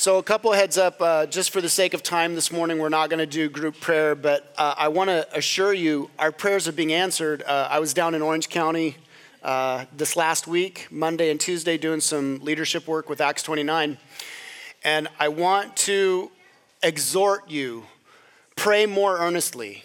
So, a couple heads up, uh, just for the sake of time this morning, we're not going to do group prayer, but uh, I want to assure you our prayers are being answered. Uh, I was down in Orange County uh, this last week, Monday and Tuesday, doing some leadership work with Acts 29. And I want to exhort you pray more earnestly.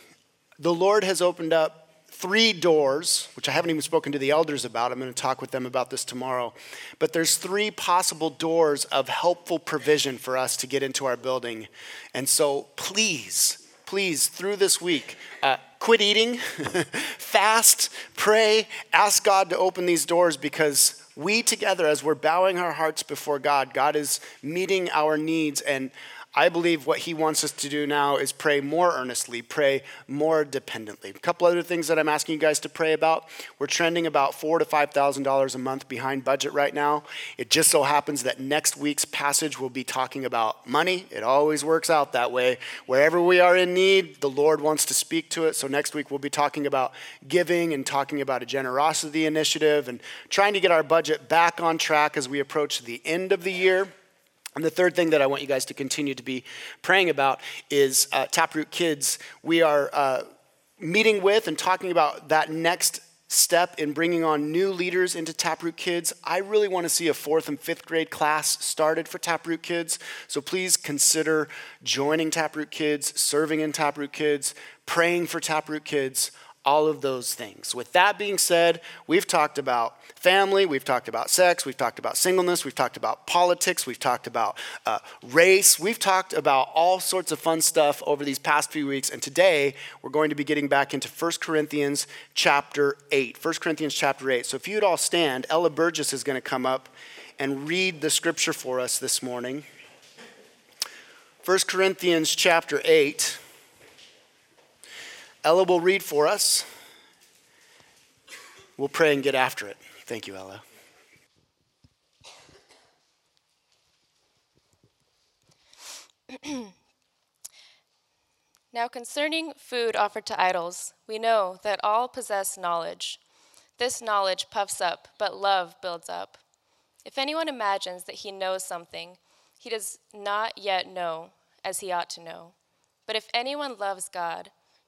The Lord has opened up three doors, which I haven't even spoken to the elders about. I'm going to talk with them about this tomorrow. But there's three possible doors of helpful provision for us to get into our building. And so please, please, through this week, uh, quit eating, fast, pray, ask God to open these doors because we together, as we're bowing our hearts before God, God is meeting our needs. And I believe what he wants us to do now is pray more earnestly, pray more dependently. A couple other things that I'm asking you guys to pray about. We're trending about four to five thousand dollars a month behind budget right now. It just so happens that next week's passage will be talking about money. It always works out that way. Wherever we are in need, the Lord wants to speak to it. So next week we'll be talking about giving and talking about a generosity initiative and trying to get our budget back on track as we approach the end of the year. And the third thing that I want you guys to continue to be praying about is uh, Taproot Kids. We are uh, meeting with and talking about that next step in bringing on new leaders into Taproot Kids. I really want to see a fourth and fifth grade class started for Taproot Kids. So please consider joining Taproot Kids, serving in Taproot Kids, praying for Taproot Kids all of those things. With that being said, we've talked about family, we've talked about sex, we've talked about singleness, we've talked about politics, we've talked about uh, race, we've talked about all sorts of fun stuff over these past few weeks. And today, we're going to be getting back into 1 Corinthians chapter 8. 1 Corinthians chapter 8. So if you'd all stand, Ella Burgess is going to come up and read the scripture for us this morning. 1 Corinthians chapter 8. Ella will read for us. We'll pray and get after it. Thank you, Ella. now, concerning food offered to idols, we know that all possess knowledge. This knowledge puffs up, but love builds up. If anyone imagines that he knows something, he does not yet know as he ought to know. But if anyone loves God,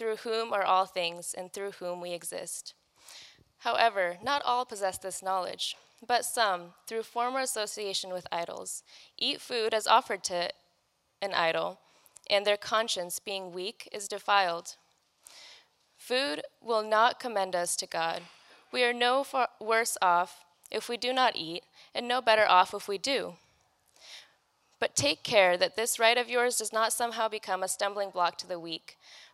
through whom are all things, and through whom we exist. However, not all possess this knowledge, but some, through former association with idols, eat food as offered to an idol, and their conscience, being weak, is defiled. Food will not commend us to God. We are no worse off if we do not eat, and no better off if we do. But take care that this right of yours does not somehow become a stumbling block to the weak.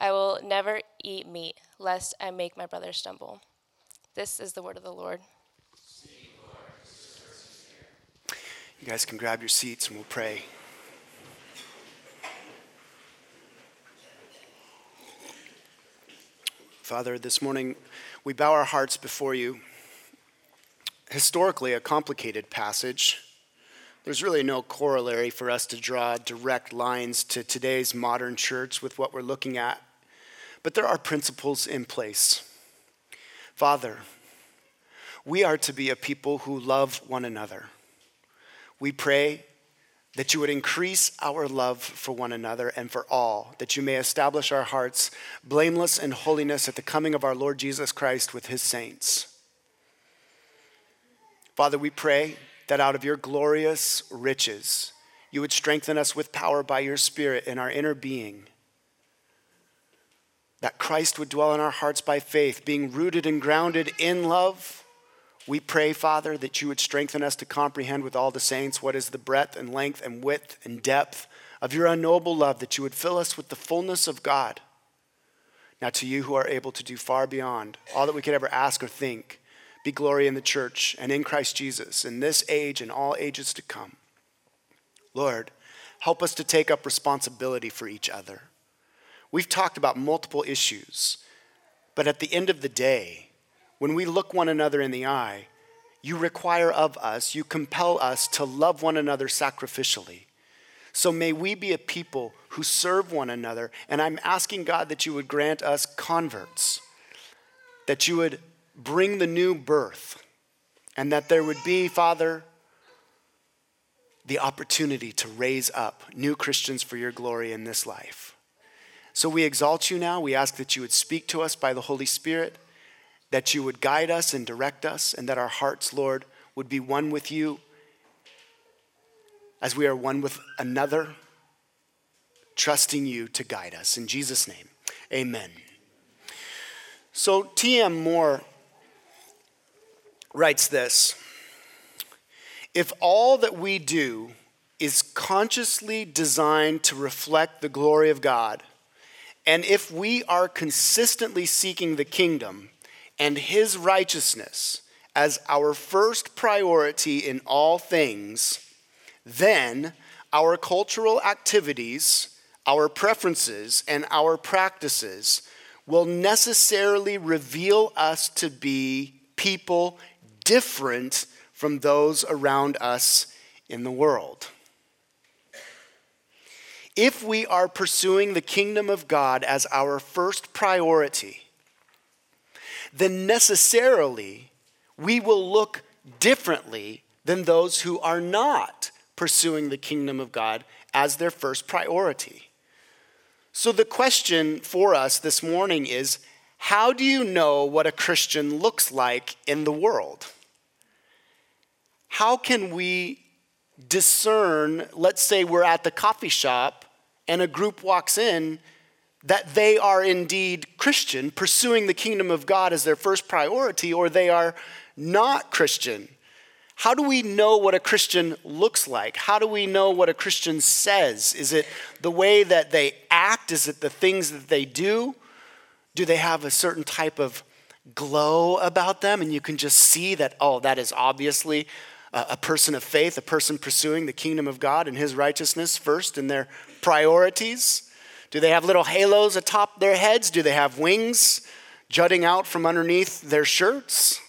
I will never eat meat, lest I make my brother stumble. This is the word of the Lord. You guys can grab your seats and we'll pray. Father, this morning we bow our hearts before you. Historically, a complicated passage. There's really no corollary for us to draw direct lines to today's modern church with what we're looking at but there are principles in place. Father, we are to be a people who love one another. We pray that you would increase our love for one another and for all, that you may establish our hearts blameless in holiness at the coming of our Lord Jesus Christ with his saints. Father, we pray that out of your glorious riches, you would strengthen us with power by your Spirit in our inner being that Christ would dwell in our hearts by faith, being rooted and grounded in love. We pray, Father, that you would strengthen us to comprehend with all the saints what is the breadth and length and width and depth of your unknowable love, that you would fill us with the fullness of God. Now, to you who are able to do far beyond all that we could ever ask or think, be glory in the church and in Christ Jesus in this age and all ages to come. Lord, help us to take up responsibility for each other. We've talked about multiple issues, but at the end of the day, when we look one another in the eye, you require of us, you compel us to love one another sacrificially. So may we be a people who serve one another. And I'm asking God that you would grant us converts, that you would bring the new birth, and that there would be, Father, the opportunity to raise up new Christians for your glory in this life. So we exalt you now. We ask that you would speak to us by the Holy Spirit, that you would guide us and direct us, and that our hearts, Lord, would be one with you as we are one with another, trusting you to guide us. In Jesus' name, amen. So T.M. Moore writes this If all that we do is consciously designed to reflect the glory of God, and if we are consistently seeking the kingdom and his righteousness as our first priority in all things, then our cultural activities, our preferences, and our practices will necessarily reveal us to be people different from those around us in the world. If we are pursuing the kingdom of God as our first priority, then necessarily we will look differently than those who are not pursuing the kingdom of God as their first priority. So, the question for us this morning is how do you know what a Christian looks like in the world? How can we discern, let's say we're at the coffee shop and a group walks in, that they are indeed Christian, pursuing the kingdom of God as their first priority, or they are not Christian, how do we know what a Christian looks like? How do we know what a Christian says? Is it the way that they act? Is it the things that they do? Do they have a certain type of glow about them? And you can just see that, oh, that is obviously a person of faith, a person pursuing the kingdom of God and his righteousness first in their priorities. Do they have little halos atop their heads? Do they have wings jutting out from underneath their shirts?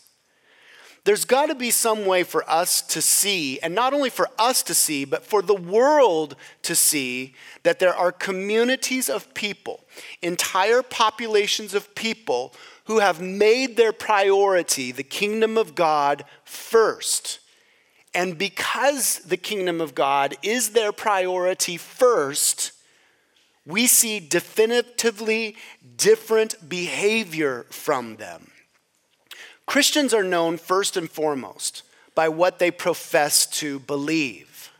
There's got to be some way for us to see, and not only for us to see, but for the world to see that there are communities of people, entire populations of people who have made their priority the kingdom of God first. And because the kingdom of God is their priority first, we see definitively different behavior from them. Christians are known first and foremost by what they profess to believe.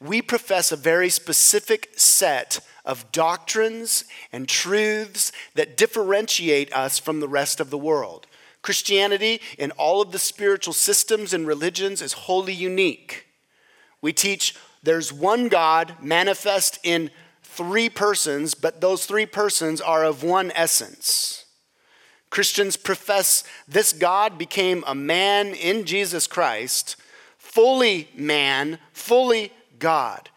We profess a very specific set of doctrines and truths that differentiate us from the rest of the world. Christianity, in all of the spiritual systems and religions, is wholly unique. We teach there's one God manifest in three persons, but those three persons are of one essence. Christians profess this God became a man in Jesus Christ, fully man, fully God.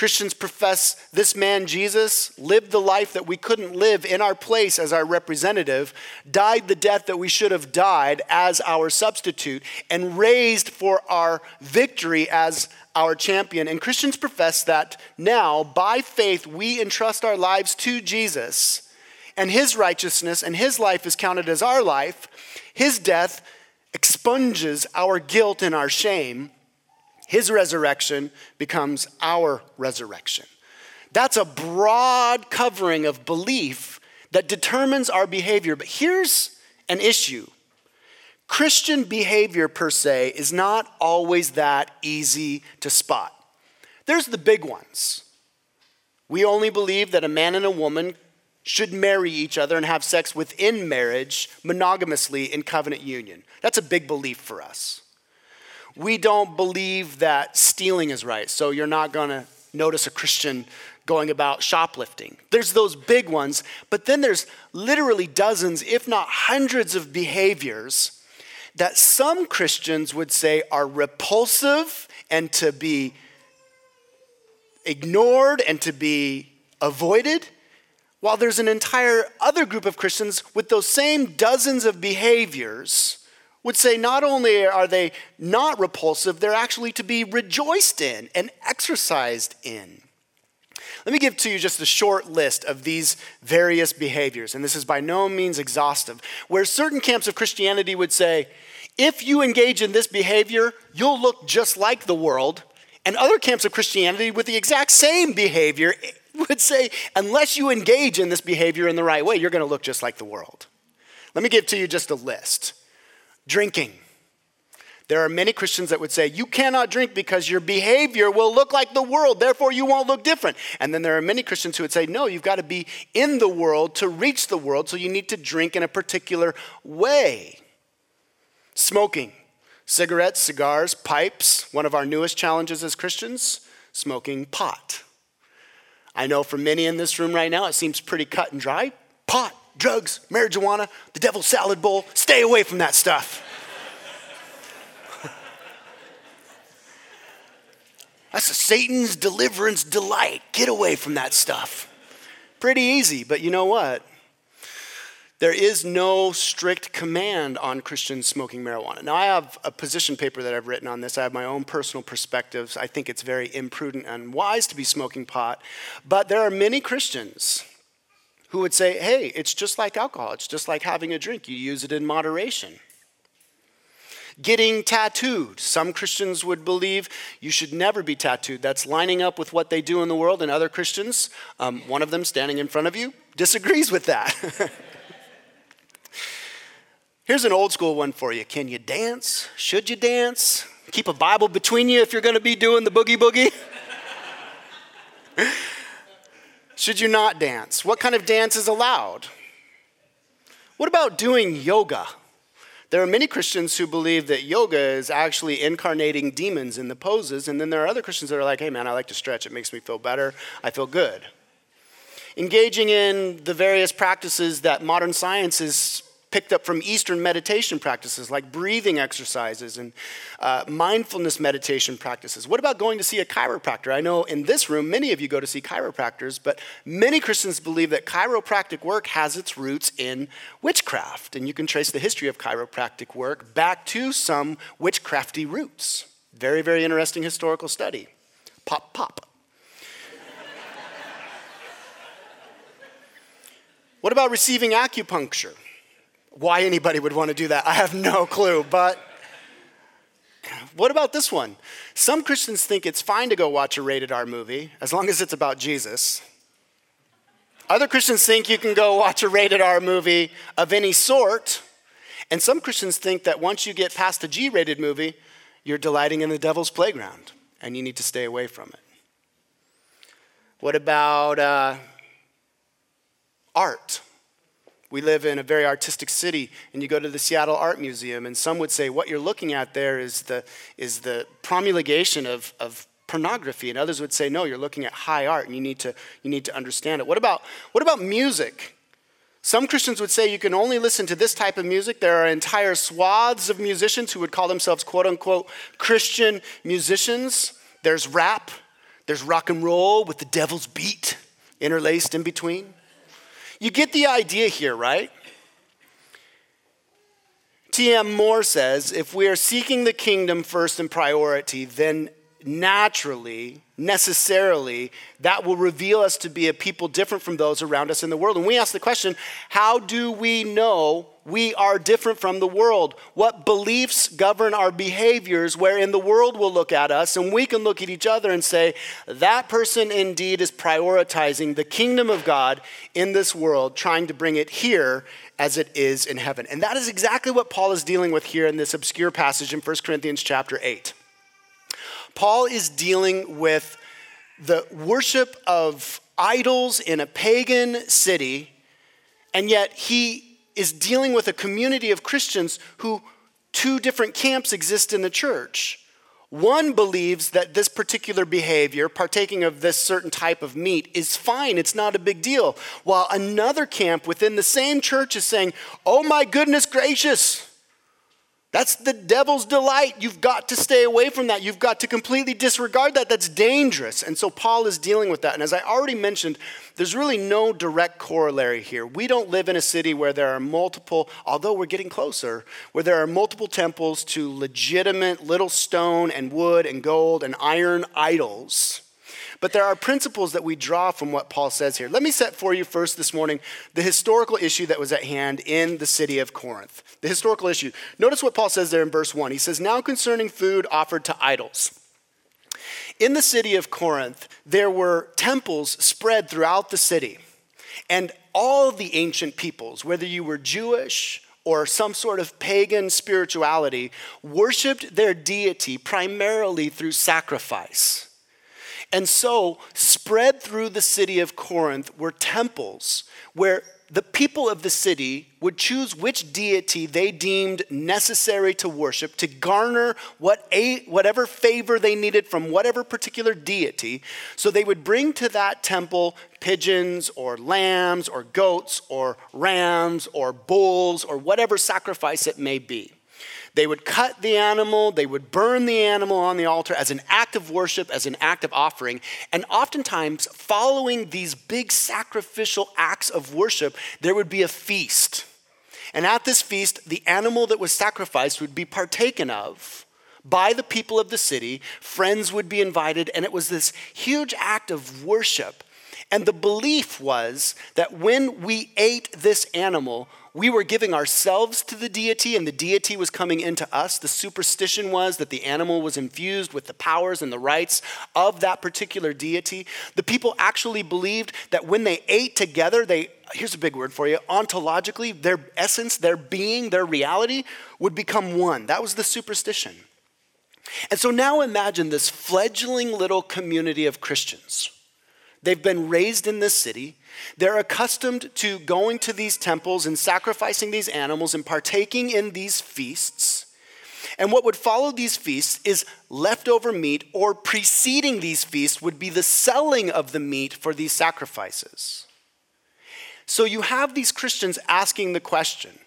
Christians profess this man, Jesus, lived the life that we couldn't live in our place as our representative, died the death that we should have died as our substitute, and raised for our victory as our champion. And Christians profess that now, by faith, we entrust our lives to Jesus and his righteousness and his life is counted as our life, his death expunges our guilt and our shame. His resurrection becomes our resurrection. That's a broad covering of belief that determines our behavior. But here's an issue Christian behavior, per se, is not always that easy to spot. There's the big ones. We only believe that a man and a woman should marry each other and have sex within marriage monogamously in covenant union. That's a big belief for us. We don't believe that stealing is right, so you're not going to notice a Christian going about shoplifting. There's those big ones, but then there's literally dozens, if not hundreds, of behaviors that some Christians would say are repulsive and to be ignored and to be avoided, while there's an entire other group of Christians with those same dozens of behaviors would say not only are they not repulsive, they're actually to be rejoiced in and exercised in. Let me give to you just a short list of these various behaviors, and this is by no means exhaustive, where certain camps of Christianity would say, if you engage in this behavior, you'll look just like the world. And other camps of Christianity with the exact same behavior would say, unless you engage in this behavior in the right way, you're going to look just like the world. Let me give to you just a list drinking. There are many Christians that would say, You cannot drink because your behavior will look like the world, therefore you won't look different. And then there are many Christians who would say, No, you've got to be in the world to reach the world, so you need to drink in a particular way. Smoking, cigarettes, cigars, pipes, one of our newest challenges as Christians, smoking pot. I know for many in this room right now, it seems pretty cut and dry. Pot, drugs, marijuana, the devil's salad bowl, stay away from that stuff. That's a Satan's deliverance delight. Get away from that stuff. Pretty easy, but you know what? There is no strict command on Christians smoking marijuana. Now, I have a position paper that I've written on this. I have my own personal perspectives. I think it's very imprudent and wise to be smoking pot. But there are many Christians who would say, hey, it's just like alcohol, it's just like having a drink. You use it in moderation getting tattooed. Some Christians would believe you should never be tattooed. That's lining up with what they do in the world, and other Christians, um, one of them standing in front of you, disagrees with that. Here's an old school one for you. Can you dance? Should you dance? Keep a Bible between you if you're going to be doing the boogie boogie? Should you not dance? What kind of dance is allowed? What about doing yoga? There are many Christians who believe that yoga is actually incarnating demons in the poses, and then there are other Christians that are like, hey man, I like to stretch, it makes me feel better, I feel good. Engaging in the various practices that modern science is picked up from Eastern meditation practices like breathing exercises and uh, mindfulness meditation practices. What about going to see a chiropractor? I know in this room, many of you go to see chiropractors, but many Christians believe that chiropractic work has its roots in witchcraft. And you can trace the history of chiropractic work back to some witchcrafty roots. Very, very interesting historical study. Pop, pop. what about receiving acupuncture? Why anybody would want to do that, I have no clue. But what about this one? Some Christians think it's fine to go watch a rated R movie as long as it's about Jesus. Other Christians think you can go watch a rated R movie of any sort. And some Christians think that once you get past a G rated movie, you're delighting in the devil's playground and you need to stay away from it. What about uh, art? We live in a very artistic city, and you go to the Seattle Art Museum, and some would say what you're looking at there is the, is the promulgation of, of pornography, and others would say, no, you're looking at high art, and you need to, you need to understand it. What about, what about music? Some Christians would say you can only listen to this type of music. There are entire swaths of musicians who would call themselves quote unquote Christian musicians. There's rap, there's rock and roll with the devil's beat interlaced in between. You get the idea here, right? T.M. Moore says if we are seeking the kingdom first in priority, then naturally, necessarily, that will reveal us to be a people different from those around us in the world. And we ask the question how do we know we are different from the world? What beliefs govern our behaviors wherein the world will look at us and we can look at each other and say, that person indeed is prioritizing the kingdom of God in this world, trying to bring it here as it is in heaven. And that is exactly what Paul is dealing with here in this obscure passage in 1 Corinthians chapter 8. Paul is dealing with the worship of idols in a pagan city, and yet he is dealing with a community of Christians who two different camps exist in the church. One believes that this particular behavior, partaking of this certain type of meat, is fine, it's not a big deal. While another camp within the same church is saying, Oh my goodness gracious, that's the devil's delight. You've got to stay away from that. You've got to completely disregard that. That's dangerous. And so Paul is dealing with that. And as I already mentioned, there's really no direct corollary here. We don't live in a city where there are multiple, although we're getting closer, where there are multiple temples to legitimate little stone and wood and gold and iron idols. But there are principles that we draw from what Paul says here. Let me set for you first this morning the historical issue that was at hand in the city of Corinth. The historical issue. Notice what Paul says there in verse 1. He says, Now concerning food offered to idols. In the city of Corinth, there were temples spread throughout the city. And all the ancient peoples, whether you were Jewish or some sort of pagan spirituality, worshiped their deity primarily through sacrifice. And so, spread through the city of Corinth were temples where the people of the city would choose which deity they deemed necessary to worship to garner what a, whatever favor they needed from whatever particular deity. So they would bring to that temple pigeons or lambs or goats or rams or bulls or whatever sacrifice it may be. They would cut the animal, they would burn the animal on the altar as an act of worship, as an act of offering. And oftentimes, following these big sacrificial acts of worship, there would be a feast. And at this feast, the animal that was sacrificed would be partaken of by the people of the city. Friends would be invited, and it was this huge act of worship. And the belief was that when we ate this animal, we were giving ourselves to the deity and the deity was coming into us. The superstition was that the animal was infused with the powers and the rights of that particular deity. The people actually believed that when they ate together, they, here's a big word for you, ontologically, their essence, their being, their reality would become one. That was the superstition. And so now imagine this fledgling little community of Christians. They've been raised in this city. They're accustomed to going to these temples and sacrificing these animals and partaking in these feasts. And what would follow these feasts is leftover meat, or preceding these feasts would be the selling of the meat for these sacrifices. So you have these Christians asking the question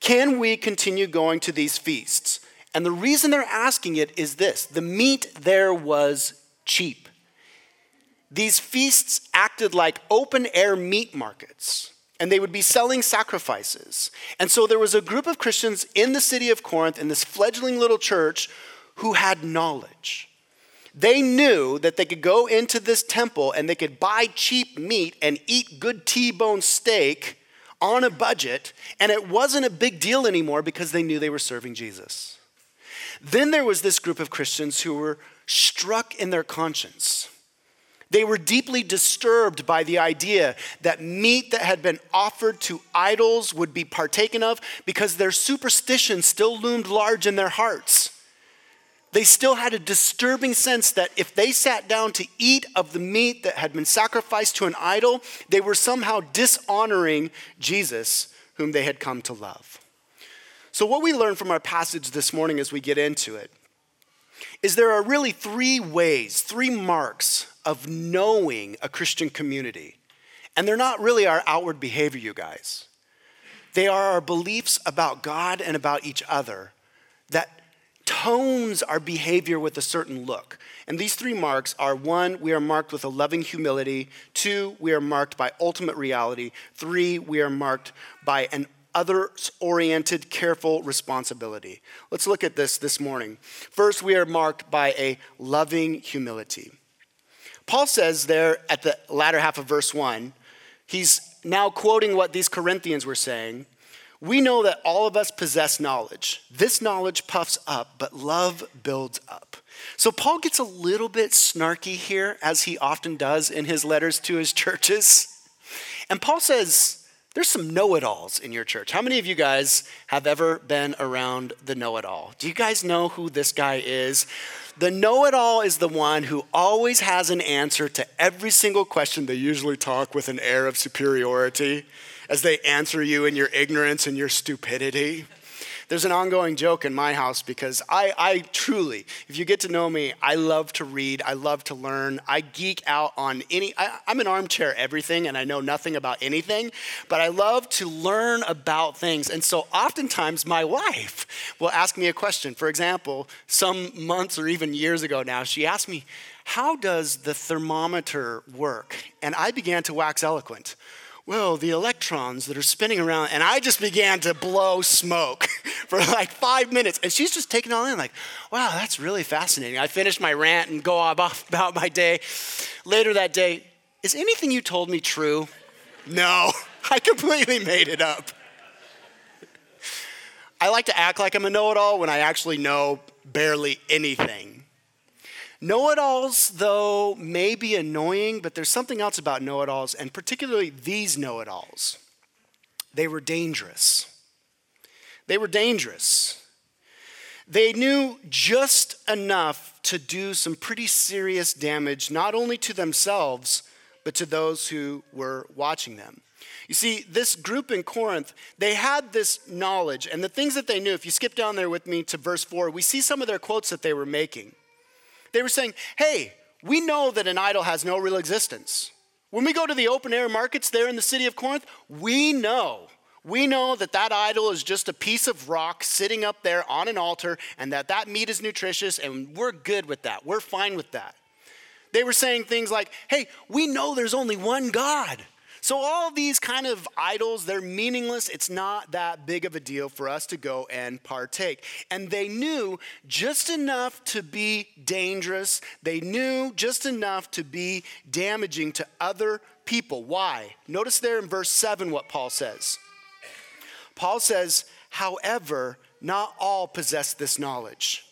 can we continue going to these feasts? And the reason they're asking it is this the meat there was cheap. These feasts acted like open air meat markets, and they would be selling sacrifices. And so there was a group of Christians in the city of Corinth, in this fledgling little church, who had knowledge. They knew that they could go into this temple and they could buy cheap meat and eat good T bone steak on a budget, and it wasn't a big deal anymore because they knew they were serving Jesus. Then there was this group of Christians who were struck in their conscience they were deeply disturbed by the idea that meat that had been offered to idols would be partaken of because their superstition still loomed large in their hearts. They still had a disturbing sense that if they sat down to eat of the meat that had been sacrificed to an idol, they were somehow dishonoring Jesus, whom they had come to love. So, what we learn from our passage this morning as we get into it is there are really three ways, three marks of knowing a Christian community. And they're not really our outward behavior, you guys. They are our beliefs about God and about each other that tones our behavior with a certain look. And these three marks are one, we are marked with a loving humility. Two, we are marked by ultimate reality. Three, we are marked by an others oriented, careful responsibility. Let's look at this this morning. First, we are marked by a loving humility. Paul says there at the latter half of verse 1, he's now quoting what these Corinthians were saying. We know that all of us possess knowledge. This knowledge puffs up, but love builds up. So Paul gets a little bit snarky here, as he often does in his letters to his churches. And Paul says, There's some know it alls in your church. How many of you guys have ever been around the know it all? Do you guys know who this guy is? The know it all is the one who always has an answer to every single question. They usually talk with an air of superiority as they answer you in your ignorance and your stupidity. There's an ongoing joke in my house because I, I truly, if you get to know me, I love to read, I love to learn, I geek out on any, I, I'm an armchair everything and I know nothing about anything, but I love to learn about things. And so oftentimes my wife will ask me a question. For example, some months or even years ago now, she asked me, How does the thermometer work? And I began to wax eloquent well, the electrons that are spinning around, and I just began to blow smoke for like five minutes. And she's just taking it all in, like, wow, that's really fascinating. I finished my rant and go off about my day. Later that day, is anything you told me true? No, I completely made it up. I like to act like I'm a know it all when I actually know barely anything. Know it alls, though, may be annoying, but there's something else about know it alls, and particularly these know it alls. They were dangerous. They were dangerous. They knew just enough to do some pretty serious damage, not only to themselves, but to those who were watching them. You see, this group in Corinth, they had this knowledge, and the things that they knew, if you skip down there with me to verse 4, we see some of their quotes that they were making. They were saying, hey, we know that an idol has no real existence. When we go to the open air markets there in the city of Corinth, we know. We know that that idol is just a piece of rock sitting up there on an altar and that that meat is nutritious and we're good with that. We're fine with that. They were saying things like, hey, we know there's only one God. So, all these kind of idols, they're meaningless. It's not that big of a deal for us to go and partake. And they knew just enough to be dangerous, they knew just enough to be damaging to other people. Why? Notice there in verse 7 what Paul says. Paul says, however, not all possess this knowledge.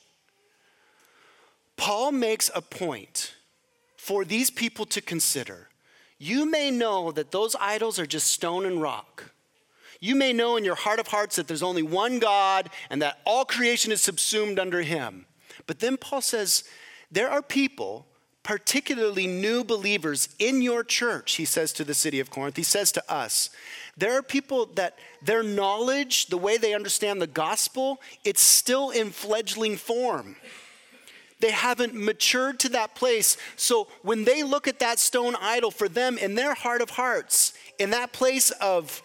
Paul makes a point for these people to consider you may know that those idols are just stone and rock. You may know in your heart of hearts that there's only one God and that all creation is subsumed under him. But then Paul says, there are people, particularly new believers in your church, he says to the city of Corinth, he says to us, there are people that their knowledge, the way they understand the gospel, it's still in fledgling form. They haven't matured to that place. So when they look at that stone idol, for them in their heart of hearts, in that place of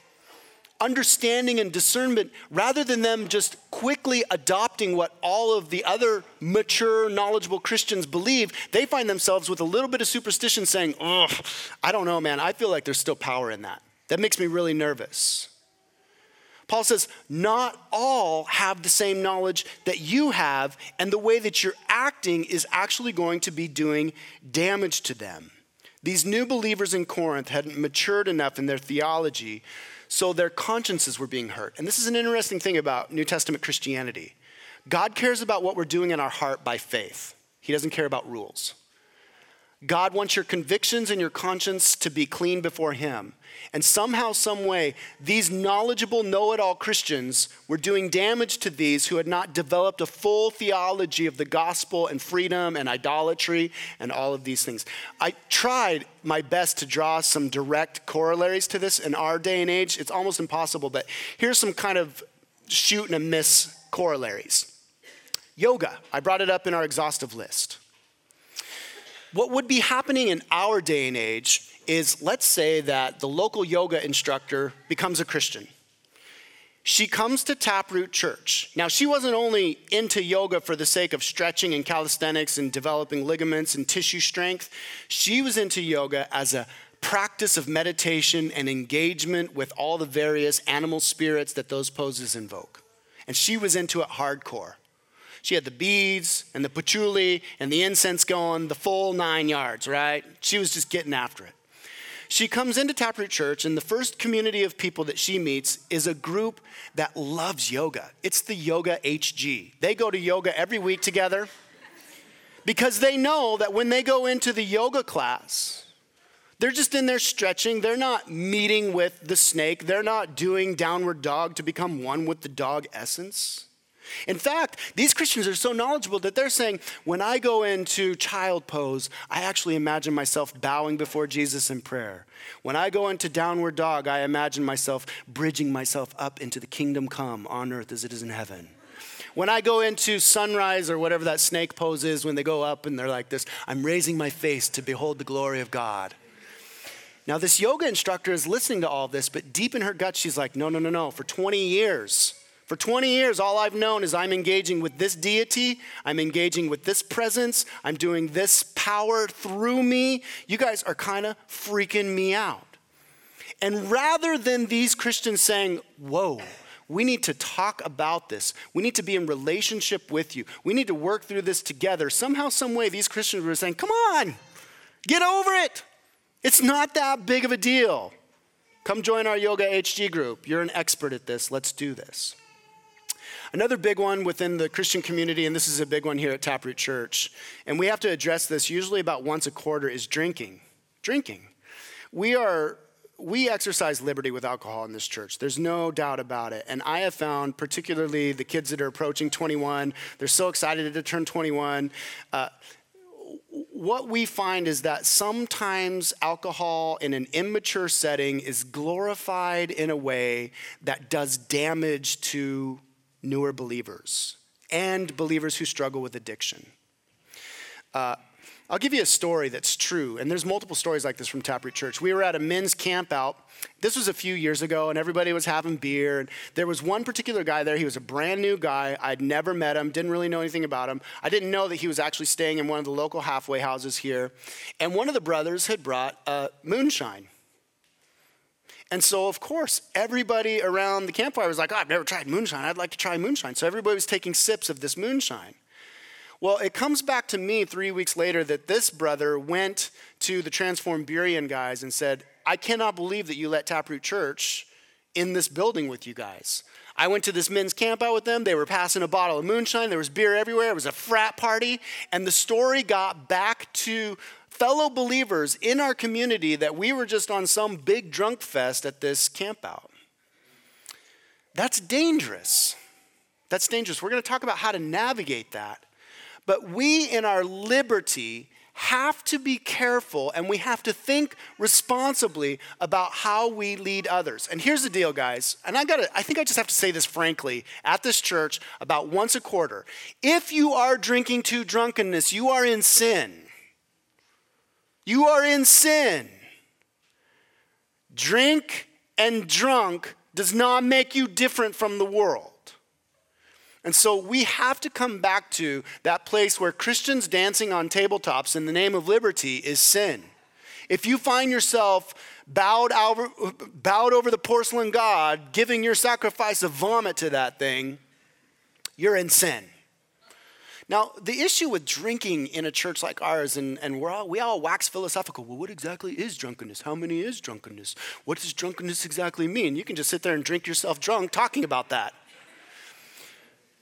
understanding and discernment, rather than them just quickly adopting what all of the other mature, knowledgeable Christians believe, they find themselves with a little bit of superstition saying, Oh, I don't know, man. I feel like there's still power in that. That makes me really nervous. Paul says, not all have the same knowledge that you have, and the way that you're acting is actually going to be doing damage to them. These new believers in Corinth hadn't matured enough in their theology, so their consciences were being hurt. And this is an interesting thing about New Testament Christianity God cares about what we're doing in our heart by faith, He doesn't care about rules. God wants your convictions and your conscience to be clean before Him. And somehow, some way, these knowledgeable, know it all Christians were doing damage to these who had not developed a full theology of the gospel and freedom and idolatry and all of these things. I tried my best to draw some direct corollaries to this in our day and age. It's almost impossible, but here's some kind of shoot and a miss corollaries. Yoga, I brought it up in our exhaustive list. What would be happening in our day and age is let's say that the local yoga instructor becomes a Christian. She comes to Taproot Church. Now, she wasn't only into yoga for the sake of stretching and calisthenics and developing ligaments and tissue strength, she was into yoga as a practice of meditation and engagement with all the various animal spirits that those poses invoke. And she was into it hardcore. She had the beads and the patchouli and the incense going, the full nine yards, right? She was just getting after it. She comes into Taproot Church, and the first community of people that she meets is a group that loves yoga. It's the Yoga HG. They go to yoga every week together because they know that when they go into the yoga class, They're just in there stretching. They're not meeting with the snake. They're not doing downward dog to become one with the dog essence. In fact, these Christians are so knowledgeable that they're saying, when I go into child pose, I actually imagine myself bowing before Jesus in prayer. When I go into downward dog, I imagine myself bridging myself up into the kingdom come on earth as it is in heaven. When I go into sunrise or whatever that snake pose is, when they go up and they're like this, I'm raising my face to behold the glory of God. Now, this yoga instructor is listening to all this, but deep in her gut, she's like, no, no, no, no. For 20 years, for 20 years, all I've known is I'm engaging with this deity, I'm engaging with this presence, I'm doing this power through me. You guys are kind of freaking me out. And rather than these Christians saying, whoa, we need to talk about this. We need to be in relationship with you. We need to work through this together. Somehow, some way, these Christians were saying, come on, get over it. It's not that big of a deal. Come join our Yoga HG group. You're an expert at this. Let's do this. Another big one within the Christian community, and this is a big one here at Taproot Church, and we have to address this usually about once a quarter, is drinking. Drinking. We are we exercise liberty with alcohol in this church. There's no doubt about it. And I have found, particularly the kids that are approaching 21, they're so excited to turn 21. Uh, what we find is that sometimes alcohol in an immature setting is glorified in a way that does damage to newer believers and believers who struggle with addiction. Uh, I'll give you a story that's true, and there's multiple stories like this from Taproot Church. We were at a men's camp out. This was a few years ago, and everybody was having beer. And there was one particular guy there. He was a brand new guy. I'd never met him, didn't really know anything about him. I didn't know that he was actually staying in one of the local halfway houses here. And one of the brothers had brought a moonshine. And so, of course, everybody around the campfire was like, oh, I've never tried moonshine. I'd like to try moonshine. So everybody was taking sips of this moonshine. Well, it comes back to me three weeks later that this brother went to the Transformed Burien guys and said, I cannot believe that you let Taproot Church in this building with you guys. I went to this men's camp out with them. They were passing a bottle of moonshine. There was beer everywhere. It was a frat party. And the story got back to fellow believers in our community that we were just on some big drunk fest at this campout. That's dangerous. That's dangerous. We're going to talk about how to navigate that. But we, in our liberty, have to be careful and we have to think responsibly about how we lead others. And here's the deal, guys. And I got to I think I just have to say this frankly at this church about once a quarter. If you are drinking to drunkenness, you are in sin. You are in sin. Drink and drunk does not make you different from the world. And so we have to come back to that place where Christians dancing on tabletops in the name of liberty is sin. If you find yourself bowed over, bowed over the porcelain god, giving your sacrifice of vomit to that thing, you're in sin. Now, the issue with drinking in a church like ours, and, and we're all, we all wax philosophical. Well, what exactly is drunkenness? How many is drunkenness? What does drunkenness exactly mean? You can just sit there and drink yourself drunk talking about that.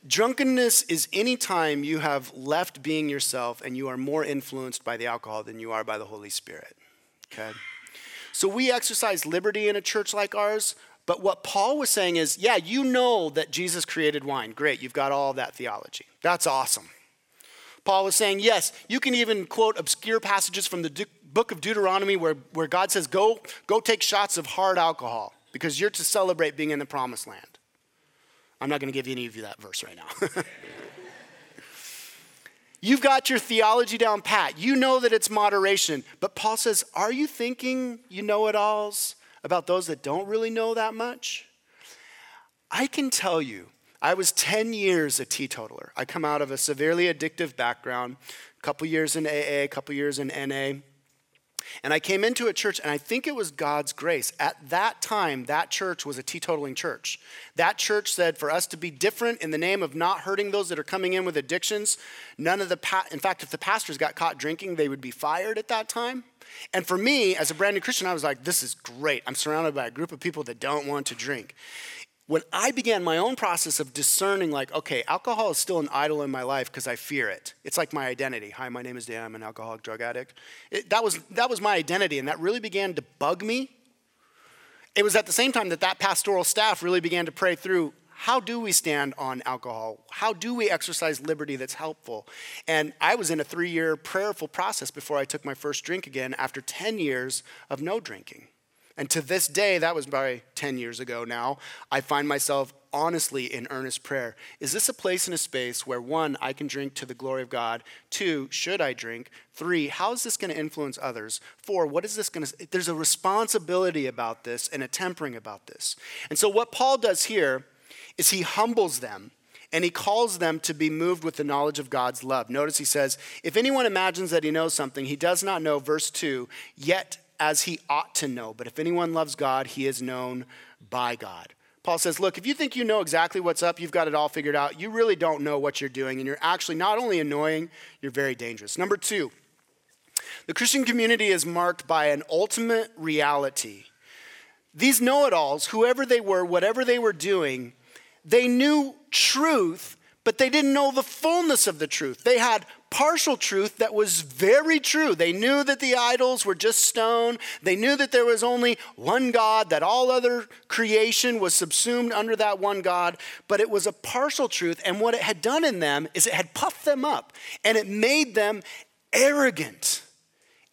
Drunkenness is any time you have left being yourself and you are more influenced by the alcohol than you are by the Holy Spirit. Okay? So we exercise liberty in a church like ours, but what Paul was saying is, yeah, you know that Jesus created wine. Great, you've got all that theology. That's awesome. Paul was saying, yes, you can even quote obscure passages from the De- book of Deuteronomy where, where God says, go, go take shots of hard alcohol because you're to celebrate being in the promised land. I'm not going to give any of you that verse right now. You've got your theology down pat. You know that it's moderation. But Paul says, Are you thinking you know it alls about those that don't really know that much? I can tell you, I was 10 years a teetotaler. I come out of a severely addictive background, a couple years in AA, a couple years in NA. And I came into a church, and I think it was God's grace. At that time, that church was a teetotaling church. That church said for us to be different in the name of not hurting those that are coming in with addictions, none of the, pa- in fact, if the pastors got caught drinking, they would be fired at that time. And for me, as a brand new Christian, I was like, this is great. I'm surrounded by a group of people that don't want to drink. when I began my own process of discerning, like, okay, alcohol is still an idol in my life because I fear it. It's like my identity. Hi, my name is Dan. I'm an alcoholic drug addict. It, that, was, that was my identity, and that really began to bug me. It was at the same time that that pastoral staff really began to pray through how do we stand on alcohol? How do we exercise liberty that's helpful? And I was in a three year prayerful process before I took my first drink again after 10 years of no drinking. And to this day, that was probably 10 years ago now, I find myself honestly in earnest prayer. Is this a place and a space where one, I can drink to the glory of God? Two, should I drink? Three, how is this going to influence others? Four, what is this going to, there's a responsibility about this and a tempering about this. And so what Paul does here is he humbles them and he calls them to be moved with the knowledge of God's love. Notice he says, If anyone imagines that he knows something, he does not know, verse 2, yet as he ought to know. But if anyone loves God, he is known by God. Paul says, Look, if you think you know exactly what's up, you've got it all figured out, you really don't know what you're doing. And you're actually not only annoying, you're very dangerous. Number two, the Christian community is marked by an ultimate reality. These know it alls, whoever they were, whatever they were doing, they knew truth, but they didn't know the fullness of the truth. They had partial truth that was very true. They knew that the idols were just stone. They knew that there was only one God, that all other creation was subsumed under that one God, but it was a partial truth. And what it had done in them is it had puffed them up and it made them arrogant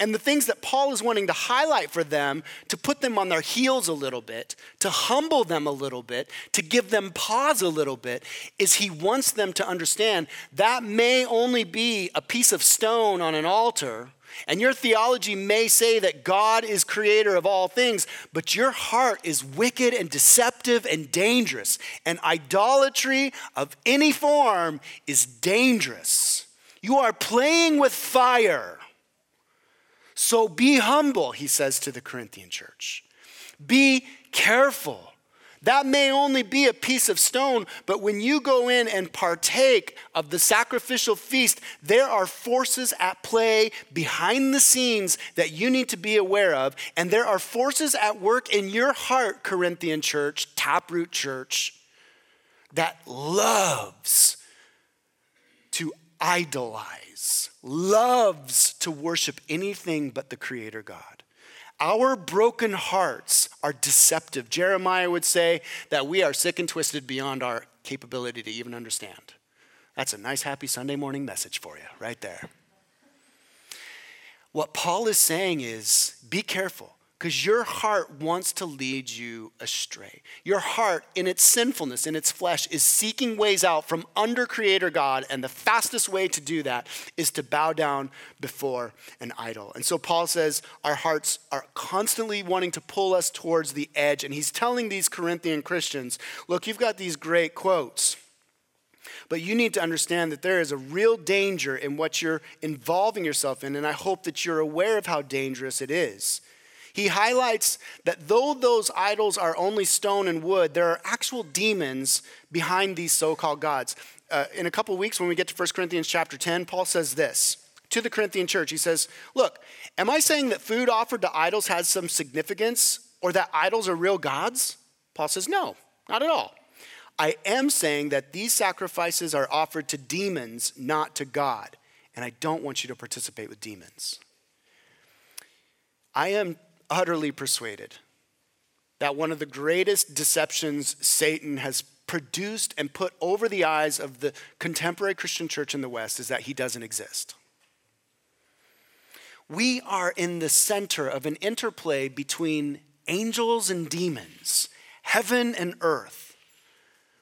and the things that Paul is wanting to highlight for them to put them on their heels a little bit, to humble them a little bit, to give them pause a little bit, is he wants them to understand that may only be a piece of stone on an altar. And your theology may say that God is creator of all things, but your heart is wicked and deceptive and dangerous. And idolatry of any form is dangerous. You are playing with fire. So be humble, he says to the Corinthian church. Be careful. That may only be a piece of stone, but when you go in and partake of the sacrificial feast, there are forces at play behind the scenes that you need to be aware of. And there are forces at work in your heart, Corinthian church, taproot church, that loves to idolize, loves to worship anything but the Creator God. Our broken hearts are deceptive. Jeremiah would say that we are sick and twisted beyond our capability to even understand. That's a nice, happy Sunday morning message for you, right there. What Paul is saying is be careful because your heart wants to lead you astray. Your heart, in its sinfulness, in its flesh, is seeking ways out from under Creator God, and the fastest way to do that is to bow down before an idol. And so Paul says our hearts are constantly wanting to pull us towards the edge, and he's telling these Corinthian Christians look, you've got these great quotes. But you need to understand that there is a real danger in what you're involving yourself in, and I hope that you're aware of how dangerous it is he highlights that though those idols are only stone and wood, there are actual demons behind these so called gods. Uh, in a couple weeks, when we get to 1 Corinthians chapter 10, Paul says this to the Corinthian church. He says, Look, am I saying that food offered to idols has some significance or that idols are real gods? Paul says, No, not at all. I am saying that these sacrifices are offered to demons, not to God. And I don't want you to participate with demons. I am utterly persuaded that one of the greatest deceptions Satan has produced and put over the eyes of the contemporary Christian church in the West is that he doesn't exist. We are in the center of an interplay between angels and demons, heaven and earth.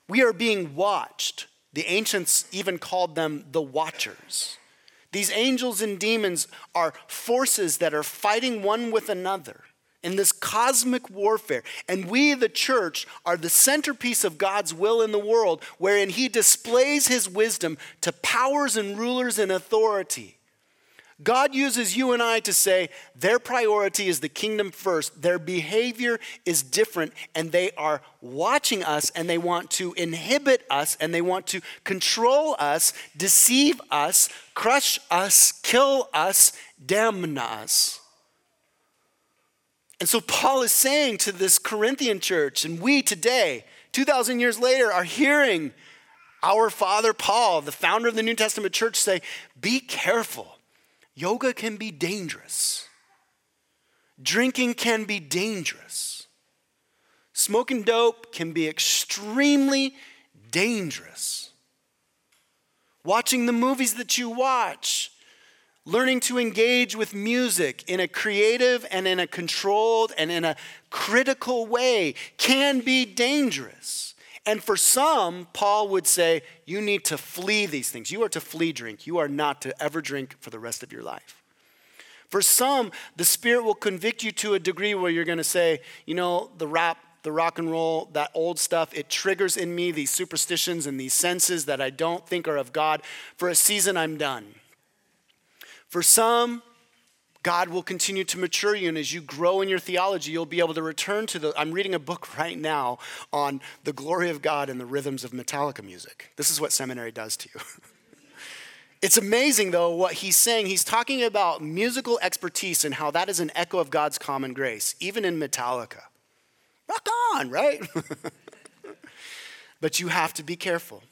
We are being watched. The ancients even called them the watchers. These angels and demons are forces that are fighting one with another in this cosmic warfare. And we, the church, are the centerpiece of God's will in the world, wherein He displays His wisdom to powers and rulers and authority. God uses you and I to say their priority is the kingdom first. Their behavior is different, and they are watching us and they want to inhibit us and they want to control us, deceive us, crush us, kill us, damn us. And so Paul is saying to this Corinthian church, and we today, 2,000 years later are hearing our father Paul, the founder of the New Testament church, say, Be careful. Yoga can be dangerous. Drinking can be dangerous. Smoking dope can be extremely dangerous. Watching the movies that you watch, learning to engage with music in a creative and in a controlled and in a critical way can be dangerous. And for some, Paul would say, you need to flee these things. You are to flee drink. You are not to ever drink for the rest of your life. For some, the Spirit will convict you to a degree where you're going to say, you know, the rap, the rock and roll, that old stuff, it triggers in me these superstitions and these senses that I don't think are of God. For a season, I'm done. For some, God will continue to mature you, and as you grow in your theology, you'll be able to return to the. I'm reading a book right now on the glory of God and the rhythms of Metallica music. This is what seminary does to you. It's amazing, though, what he's saying. He's talking about musical expertise and how that is an echo of God's common grace, even in Metallica. Rock on, right? but you have to be careful.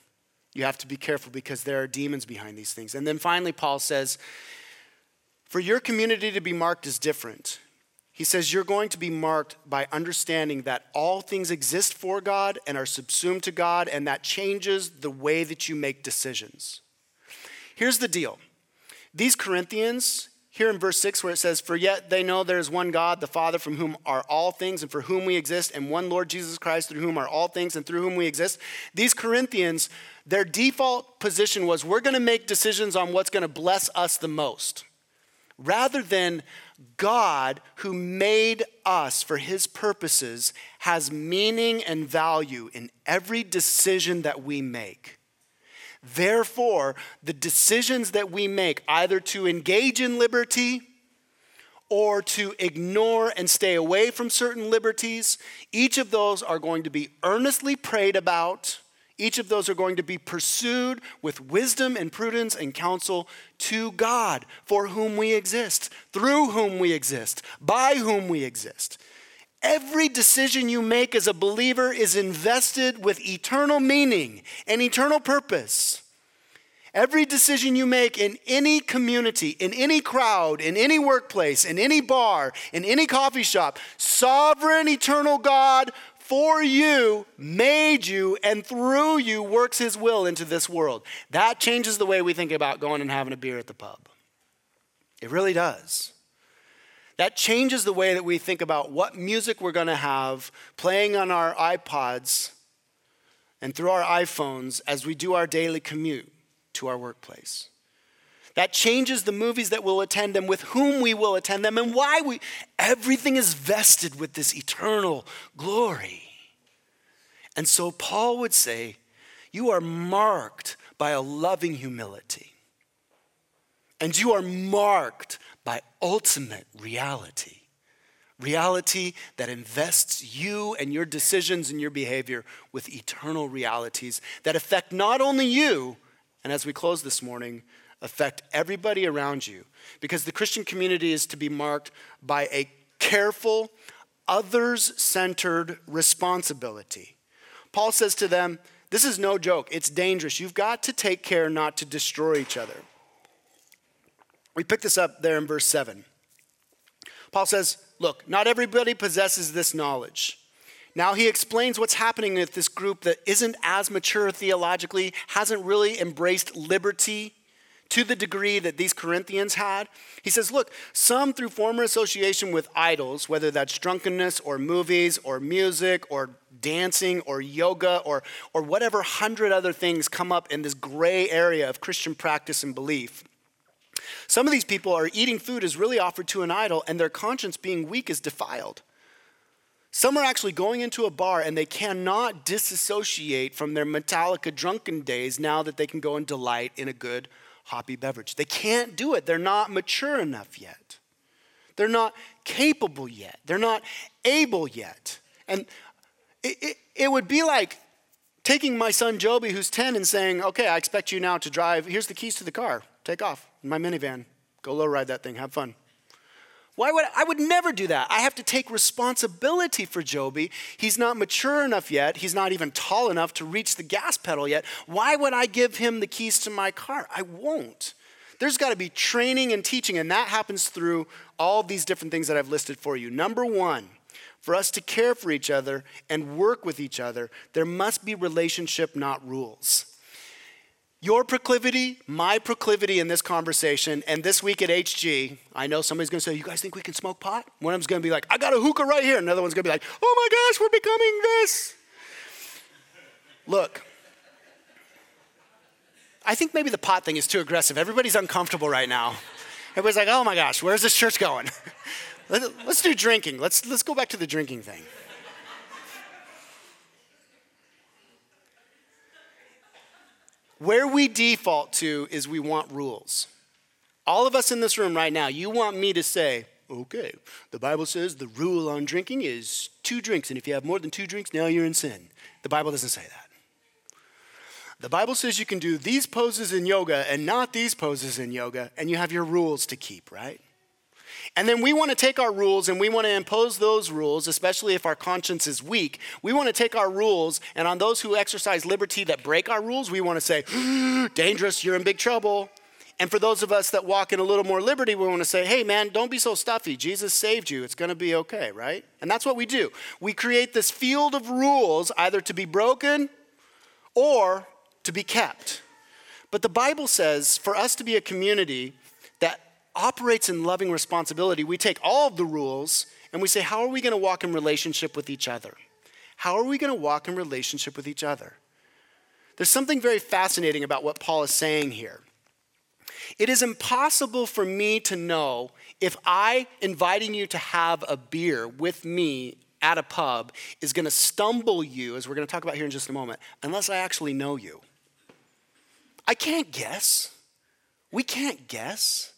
You have to be careful because there are demons behind these things. And then finally, Paul says, for your community to be marked is different. He says you're going to be marked by understanding that all things exist for God and are subsumed to God, and that changes the way that you make decisions. Here's the deal these Corinthians, here in verse 6, where it says, For yet they know there is one God, the Father, from whom are all things and for whom we exist, and one Lord Jesus Christ, through whom are all things and through whom we exist. These Corinthians, their default position was, We're going to make decisions on what's going to bless us the most rather than God, who made us for his purposes, has meaning and value in every decision that we make. Therefore, the decisions that we make, either to engage in liberty or to ignore and stay away from certain liberties, each of those are going to be earnestly prayed about each of those are going to be pursued with wisdom and prudence and counsel to God, for whom we exist, through whom we exist, by whom we exist. Every decision you make as a believer is invested with eternal meaning and eternal purpose. Every decision you make in any community, in any crowd, in any workplace, in any bar, in any coffee shop, sovereign eternal God for you, made you, and through you works his will into this world. That changes the way we think about going and having a beer at the pub. It really does. That changes the way that we think about what music we're going to have playing on our iPods and through our iPhones as we do our daily commute to our workplace. That changes the movies that we'll attend and with whom we will attend them and why we. Everything is vested with this eternal glory. And so Paul would say, You are marked by a loving humility. And you are marked by ultimate reality. Reality that invests you and your decisions and your behavior with eternal realities that affect not only you, and as we close this morning, affect everybody around you. Because the Christian community is to be marked by a careful, others centered responsibility. Paul says to them, This is no joke, it's dangerous. You've got to take care not to destroy each other. We pick this up there in verse 7. Paul says, Look, not everybody possesses this knowledge. Now he explains what's happening with this group that isn't as mature theologically, hasn't really embraced liberty to the degree that these Corinthians had. He says, Look, some through former association with idols, whether that's drunkenness or movies or music or dancing or yoga or, or whatever hundred other things come up in this gray area of Christian practice and belief. Some of these people are eating food as really offered to an idol, and their conscience being weak is defiled. Some are actually going into a bar and they cannot disassociate from their Metallica drunken days now that they can go and delight in a good hoppy beverage. They can't do it. They're not mature enough yet. They're not capable yet. They're not able yet. And it, it, it would be like taking my son Joby, who's 10, and saying, Okay, I expect you now to drive. Here's the keys to the car. Take off in my minivan. Go low ride that thing. Have fun. Why would I, would never do that? I have to take responsibility for Joby. He's not mature enough yet. He's not even tall enough to reach the gas pedal yet. Why would I give him the keys to my car? I won't. There's got to be training and teaching, and that happens through all these different things that I've listed for you. Number one, for us to care for each other and work with each other, there must be relationship, not rules. Your proclivity, my proclivity in this conversation, and this week at HG, I know somebody's gonna say, You guys think we can smoke pot? One of them's gonna be like, I got a hookah right here. Another one's gonna be like, Oh my gosh, we're becoming this. Look, I think maybe the pot thing is too aggressive. Everybody's uncomfortable right now. Everybody's like, Oh my gosh, where's this church going? let's do drinking. Let's, let's go back to the drinking thing. Where we default to is we want rules. All of us in this room right now, you want me to say, okay, the Bible says the rule on drinking is two drinks, and if you have more than two drinks, now you're in sin. The Bible doesn't say that. The Bible says you can do these poses in yoga and not these poses in yoga, and you have your rules to keep, right? And then we want to take our rules and we want to impose those rules, especially if our conscience is weak. We want to take our rules, and on those who exercise liberty that break our rules, we want to say, dangerous, you're in big trouble. And for those of us that walk in a little more liberty, we want to say, hey, man, don't be so stuffy. Jesus saved you. It's going to be okay, right? And that's what we do. We create this field of rules either to be broken or to be kept. But the Bible says for us to be a community operates in loving responsibility, we take all of the rules and we say, how are we going to walk in relationship with each other? How are we going to walk in relationship with each other? There's something very fascinating about what Paul is saying here. It is impossible for me to know if I inviting you to have a beer with me at a pub is going to stumble you, as we're going to talk about here in just a moment, unless I actually know you. I can't guess. We can't guess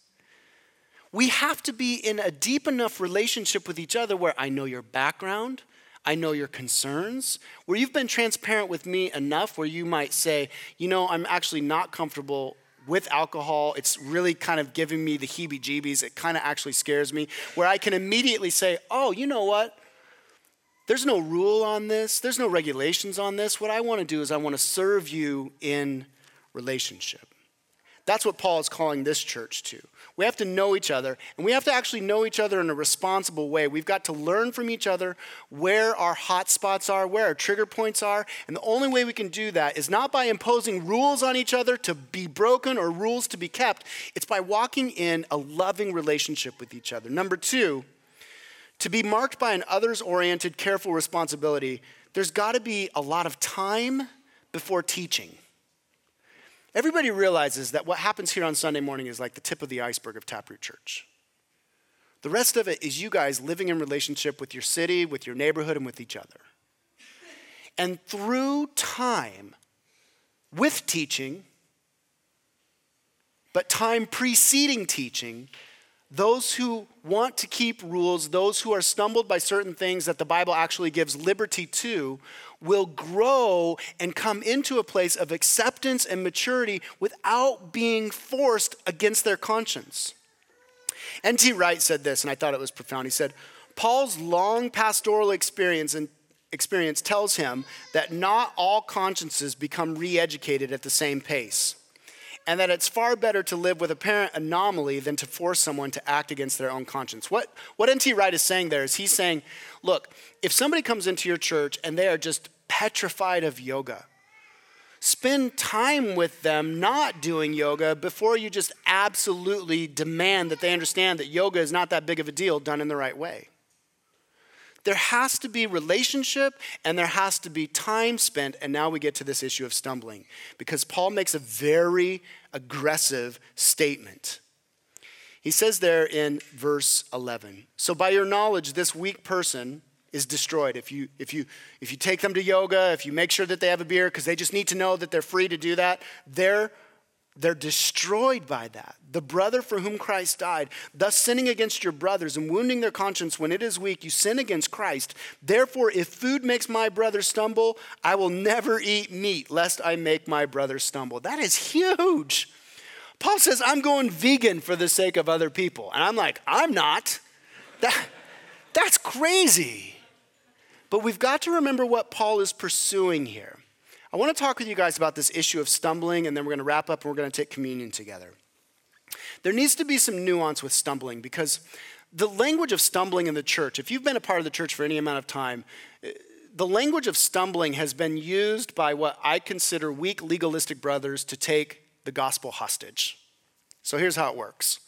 we have to be in a deep enough relationship with each other where I know your background, I know your concerns, where you've been transparent with me enough where you might say, you know, I'm actually not comfortable with alcohol. It's really kind of giving me the heebie jeebies. It kind of actually scares me, where I can immediately say, oh, you know what? There's no rule on this, there's no regulations on this. What I want to do is I want to serve you in relationship. That's what Paul is calling this church to. We have to know each other, and we have to actually know each other in a responsible way. We've got to learn from each other where our hot spots are, where our trigger points are, and the only way we can do that is not by imposing rules on each other to be broken or rules to be kept. It's by walking in a loving relationship with each other. Number two, to be marked by an others oriented, careful responsibility, there's got to be a lot of time before teaching. Everybody realizes that what happens here on Sunday morning is like the tip of the iceberg of Taproot Church. The rest of it is you guys living in relationship with your city, with your neighborhood, and with each other. And through time, with teaching, but time preceding teaching, those who want to keep rules, those who are stumbled by certain things that the Bible actually gives liberty to, will grow and come into a place of acceptance and maturity without being forced against their conscience. N.T. Wright said this, and I thought it was profound. He said, Paul's long pastoral experience and experience tells him that not all consciences become re educated at the same pace and that it's far better to live with apparent anomaly than to force someone to act against their own conscience. What, what N.T. Wright is saying there is he's saying, look, if somebody comes into your church and they are just petrified of yoga, spend time with them not doing yoga before you just absolutely demand that they understand that yoga is not that big of a deal done in the right way there has to be relationship and there has to be time spent. And now we get to this issue of stumbling because Paul makes a very aggressive statement. He says there in verse 11 So by your knowledge, this weak person is destroyed. If you, if, you, if you take them to yoga, if you make sure that they have a beer, because they just need to know that they're free to do that, they're they're destroyed by that. The brother for whom Christ died, thus sinning against your brothers and wounding their conscience when it is weak, you sin against Christ. Therefore, if food makes my brother stumble, I will never eat meat, lest I make my brother stumble. That is huge. Paul says, I'm going vegan for the sake of other people. And I'm like, I'm not. That, that's crazy. But we've got to remember what Paul is pursuing here. I want to talk with you guys about this issue of stumbling, and then we're going to wrap up and we're going to take communion together. There needs to be some nuance with stumbling because the language of stumbling in the church, if you've been a part of the church for any amount of time, the language of stumbling has been used by what I consider weak legalistic brothers to take the gospel hostage. So here's how it works.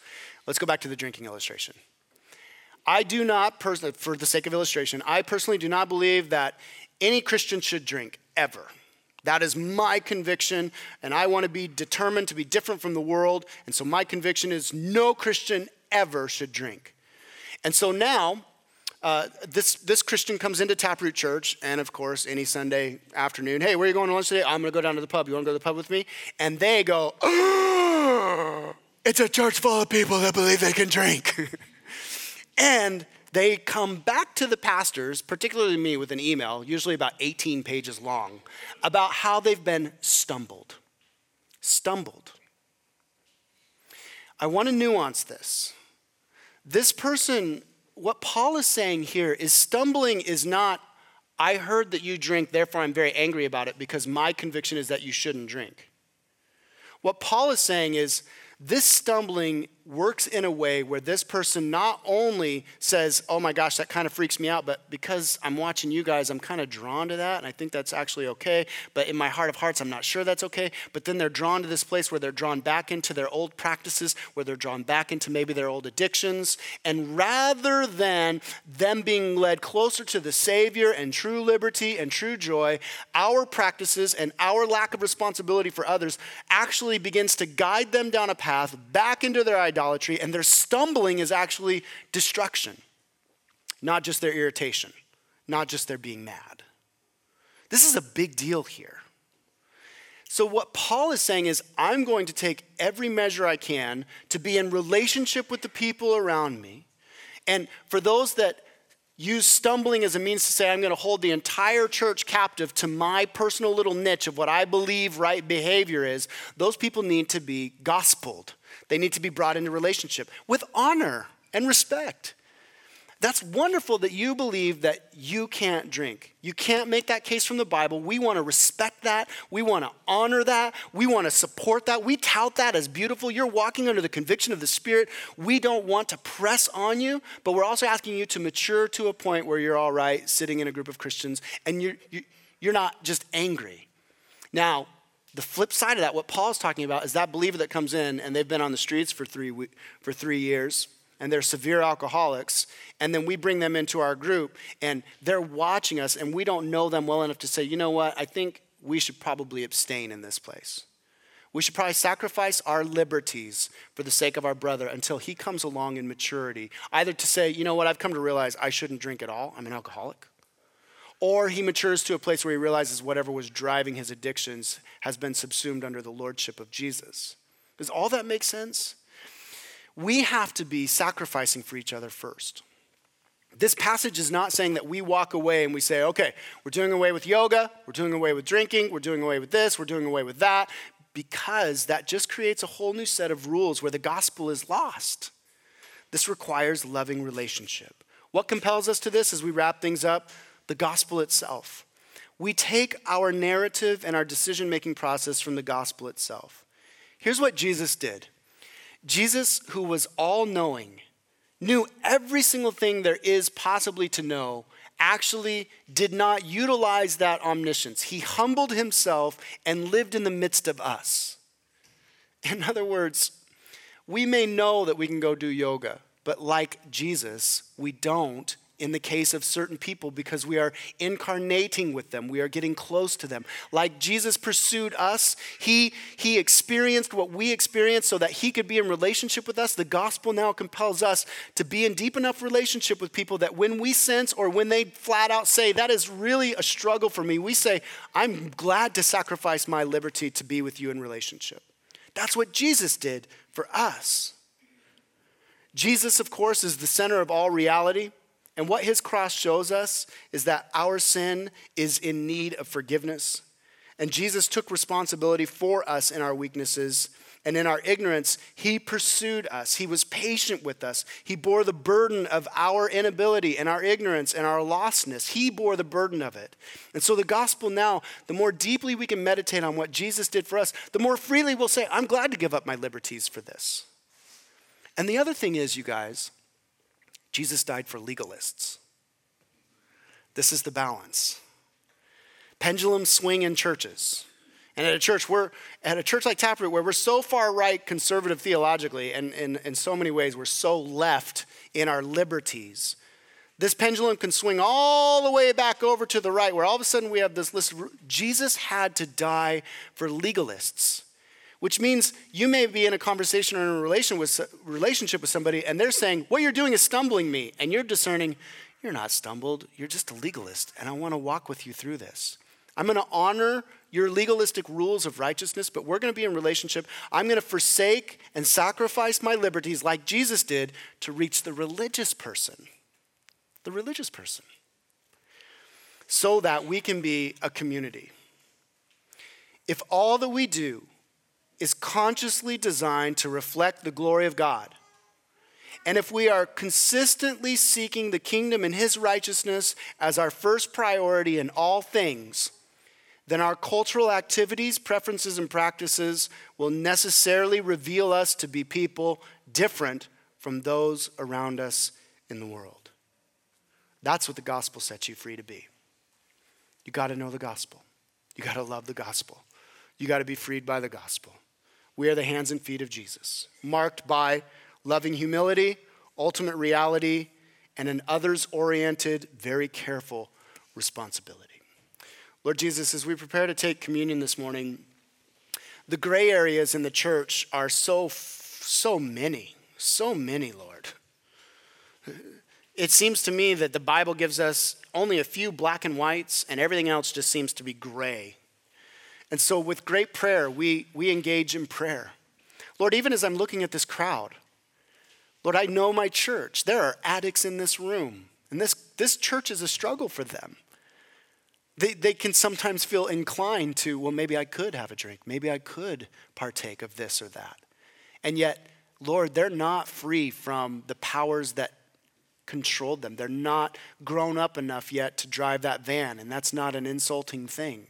Let's go back to the drinking illustration. I do not personally, for the sake of illustration, I personally do not believe that any Christian should drink ever. That is my conviction, and I want to be determined to be different from the world. And so my conviction is no Christian ever should drink. And so now, uh, this, this Christian comes into Taproot Church, and of course, any Sunday afternoon, hey, where are you going to lunch today? I'm going to go down to the pub. You want to go to the pub with me? And they go, it's a church full of people that believe they can drink. and they come back to the pastors, particularly me, with an email, usually about 18 pages long, about how they've been stumbled. Stumbled. I want to nuance this. This person, what Paul is saying here is stumbling is not, I heard that you drink, therefore I'm very angry about it because my conviction is that you shouldn't drink. What Paul is saying is, this stumbling works in a way where this person not only says, Oh my gosh, that kind of freaks me out, but because I'm watching you guys, I'm kind of drawn to that, and I think that's actually okay. But in my heart of hearts, I'm not sure that's okay. But then they're drawn to this place where they're drawn back into their old practices, where they're drawn back into maybe their old addictions. And rather than them being led closer to the Savior and true liberty and true joy, our practices and our lack of responsibility for others actually begins to guide them down a path back into their idolatry, and their stumbling is actually destruction, not just their irritation, not just their being mad. This is a big deal here. So, what Paul is saying is, I'm going to take every measure I can to be in relationship with the people around me. And for those that use stumbling as a means to say, I'm going to hold the entire church captive to my personal little niche of what I believe right behavior is, those people need to be gospeled. They need to be brought into relationship with honor and respect. That's wonderful that you believe that you can't drink. You can't make that case from the Bible. We want to respect that. We want to honor that. We want to support that. We tout that as beautiful. You're walking under the conviction of the Spirit. We don't want to press on you, but we're also asking you to mature to a point where you're all right sitting in a group of Christians and you're, you're not just angry. Now, the flip side of that, what Paul's talking about, is that believer that comes in and they've been on the streets for three, for three years and they're severe alcoholics, and then we bring them into our group and they're watching us and we don't know them well enough to say, you know what, I think we should probably abstain in this place. We should probably sacrifice our liberties for the sake of our brother until he comes along in maturity. Either to say, you know what, I've come to realize I shouldn't drink at all, I'm an alcoholic. Or he matures to a place where he realizes whatever was driving his addictions has been subsumed under the lordship of Jesus. Does all that make sense? we have to be sacrificing for each other first. This passage is not saying that we walk away and we say, okay, we're doing away with yoga, we're doing away with drinking, we're doing away with this, we're doing away with that, because that just creates a whole new set of rules where the gospel is lost. This requires loving relationship. What compels us to this as we wrap things up? The gospel itself. We take our narrative and our decision making process from the gospel itself. Here's what Jesus did Jesus, who was all knowing, knew every single thing there is possibly to know, actually did not utilize that omniscience. He humbled himself and lived in the midst of us. In other words, we may know that we can go do yoga, but like Jesus, we don't in the case of certain people because we are incarnating with them. We are getting close to them. Like jesus pursued us he he experienced what we experienced so that he could be in relationship with us. The gospel now compels us to be in deep enough relationship with people that when we sense or when they flat out say that is really a struggle for me we say i'm glad to sacrifice my liberty to be with you in relationship. That's what jesus did for us. Jesus of course is the center of all reality and what his cross shows us is that our sin is in need of forgiveness. And Jesus took responsibility for us in our weaknesses and in our ignorance, he pursued us. He was patient with us. He bore the burden of our inability and our ignorance and our lostness. He bore the burden of it. And so, the gospel now, the more deeply we can meditate on what Jesus did for us, the more freely we'll say, I'm glad to give up my liberties for this. And the other thing is, you guys, Jesus died for legalists. This is the balance. Pendulums swing in churches. And at a church, we're at a church like Taproot, where we're so far right conservative theologically, and in so many ways we're so left in our liberties. This pendulum can swing all the way back over to the right, where all of a sudden we have this list. Of, Jesus had to die for legalists, which means you may be in a conversation or in a relation with, relationship with somebody, and they're saying, What you're doing is stumbling me. And you're discerning, You're not stumbled, you're just a legalist, and I want to walk with you through this. I'm going to honor your legalistic rules of righteousness, but we're going to be in relationship. I'm going to forsake and sacrifice my liberties like Jesus did to reach the religious person. The religious person. So that we can be a community. If all that we do is consciously designed to reflect the glory of God, and if we are consistently seeking the kingdom and his righteousness as our first priority in all things, then our cultural activities, preferences, and practices will necessarily reveal us to be people different from those around us in the world. That's what the gospel sets you free to be. You got to know the gospel. You got to love the gospel. You got to be freed by the gospel. We are the hands and feet of Jesus, marked by loving humility, ultimate reality, and an others oriented, very careful responsibility. Lord Jesus, as we prepare to take communion this morning, the gray areas in the church are so, so many, so many, Lord. It seems to me that the Bible gives us only a few black and whites, and everything else just seems to be gray. And so, with great prayer, we, we engage in prayer. Lord, even as I'm looking at this crowd, Lord, I know my church. There are addicts in this room, and this, this church is a struggle for them they, they can sometimes feel inclined to, well, maybe I could have a drink. Maybe I could partake of this or that. And yet, Lord, they're not free from the powers that controlled them. They're not grown up enough yet to drive that van, and that's not an insulting thing.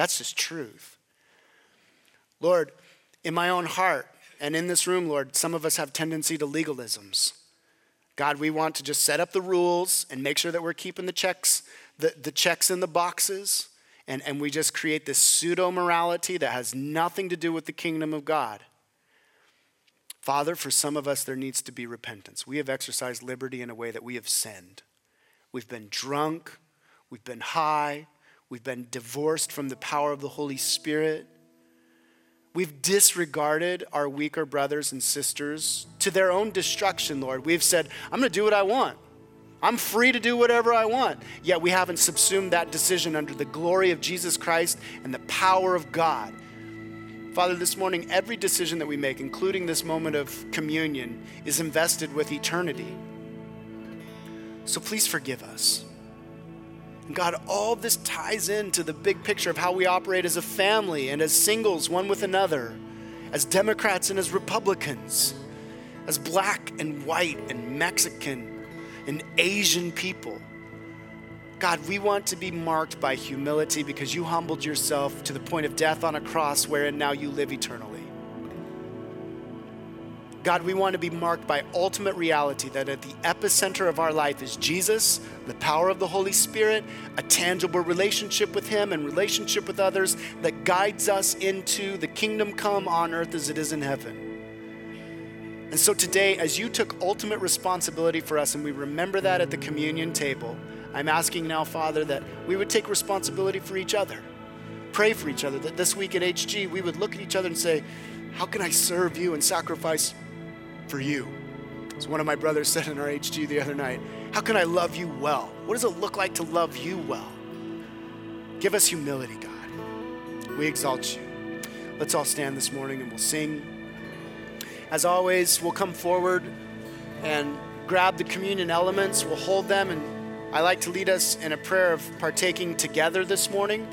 That's just truth. Lord, in my own heart and in this room, Lord, some of us have tendency to legalisms. God, we want to just set up the rules and make sure that we're keeping the checks the, the checks in the boxes, and, and we just create this pseudo morality that has nothing to do with the kingdom of God. Father, for some of us, there needs to be repentance. We have exercised liberty in a way that we have sinned. We've been drunk, we've been high, we've been divorced from the power of the Holy Spirit. We've disregarded our weaker brothers and sisters to their own destruction, Lord. We've said, I'm going to do what I want. I'm free to do whatever I want. Yet we haven't subsumed that decision under the glory of Jesus Christ and the power of God. Father, this morning, every decision that we make, including this moment of communion, is invested with eternity. So please forgive us. God, all this ties into the big picture of how we operate as a family and as singles, one with another, as Democrats and as Republicans, as black and white and Mexican and Asian people. God, we want to be marked by humility because you humbled yourself to the point of death on a cross wherein now you live eternally. God, we want to be marked by ultimate reality that at the epicenter of our life is Jesus, the power of the Holy Spirit, a tangible relationship with Him and relationship with others that guides us into the kingdom come on earth as it is in heaven. And so today, as you took ultimate responsibility for us, and we remember that at the communion table, I'm asking now, Father, that we would take responsibility for each other. Pray for each other, that this week at HG, we would look at each other and say, How can I serve you and sacrifice for you? As one of my brothers said in our HG the other night, How can I love you well? What does it look like to love you well? Give us humility, God. We exalt you. Let's all stand this morning and we'll sing. As always, we'll come forward and grab the communion elements, we'll hold them, and I like to lead us in a prayer of partaking together this morning.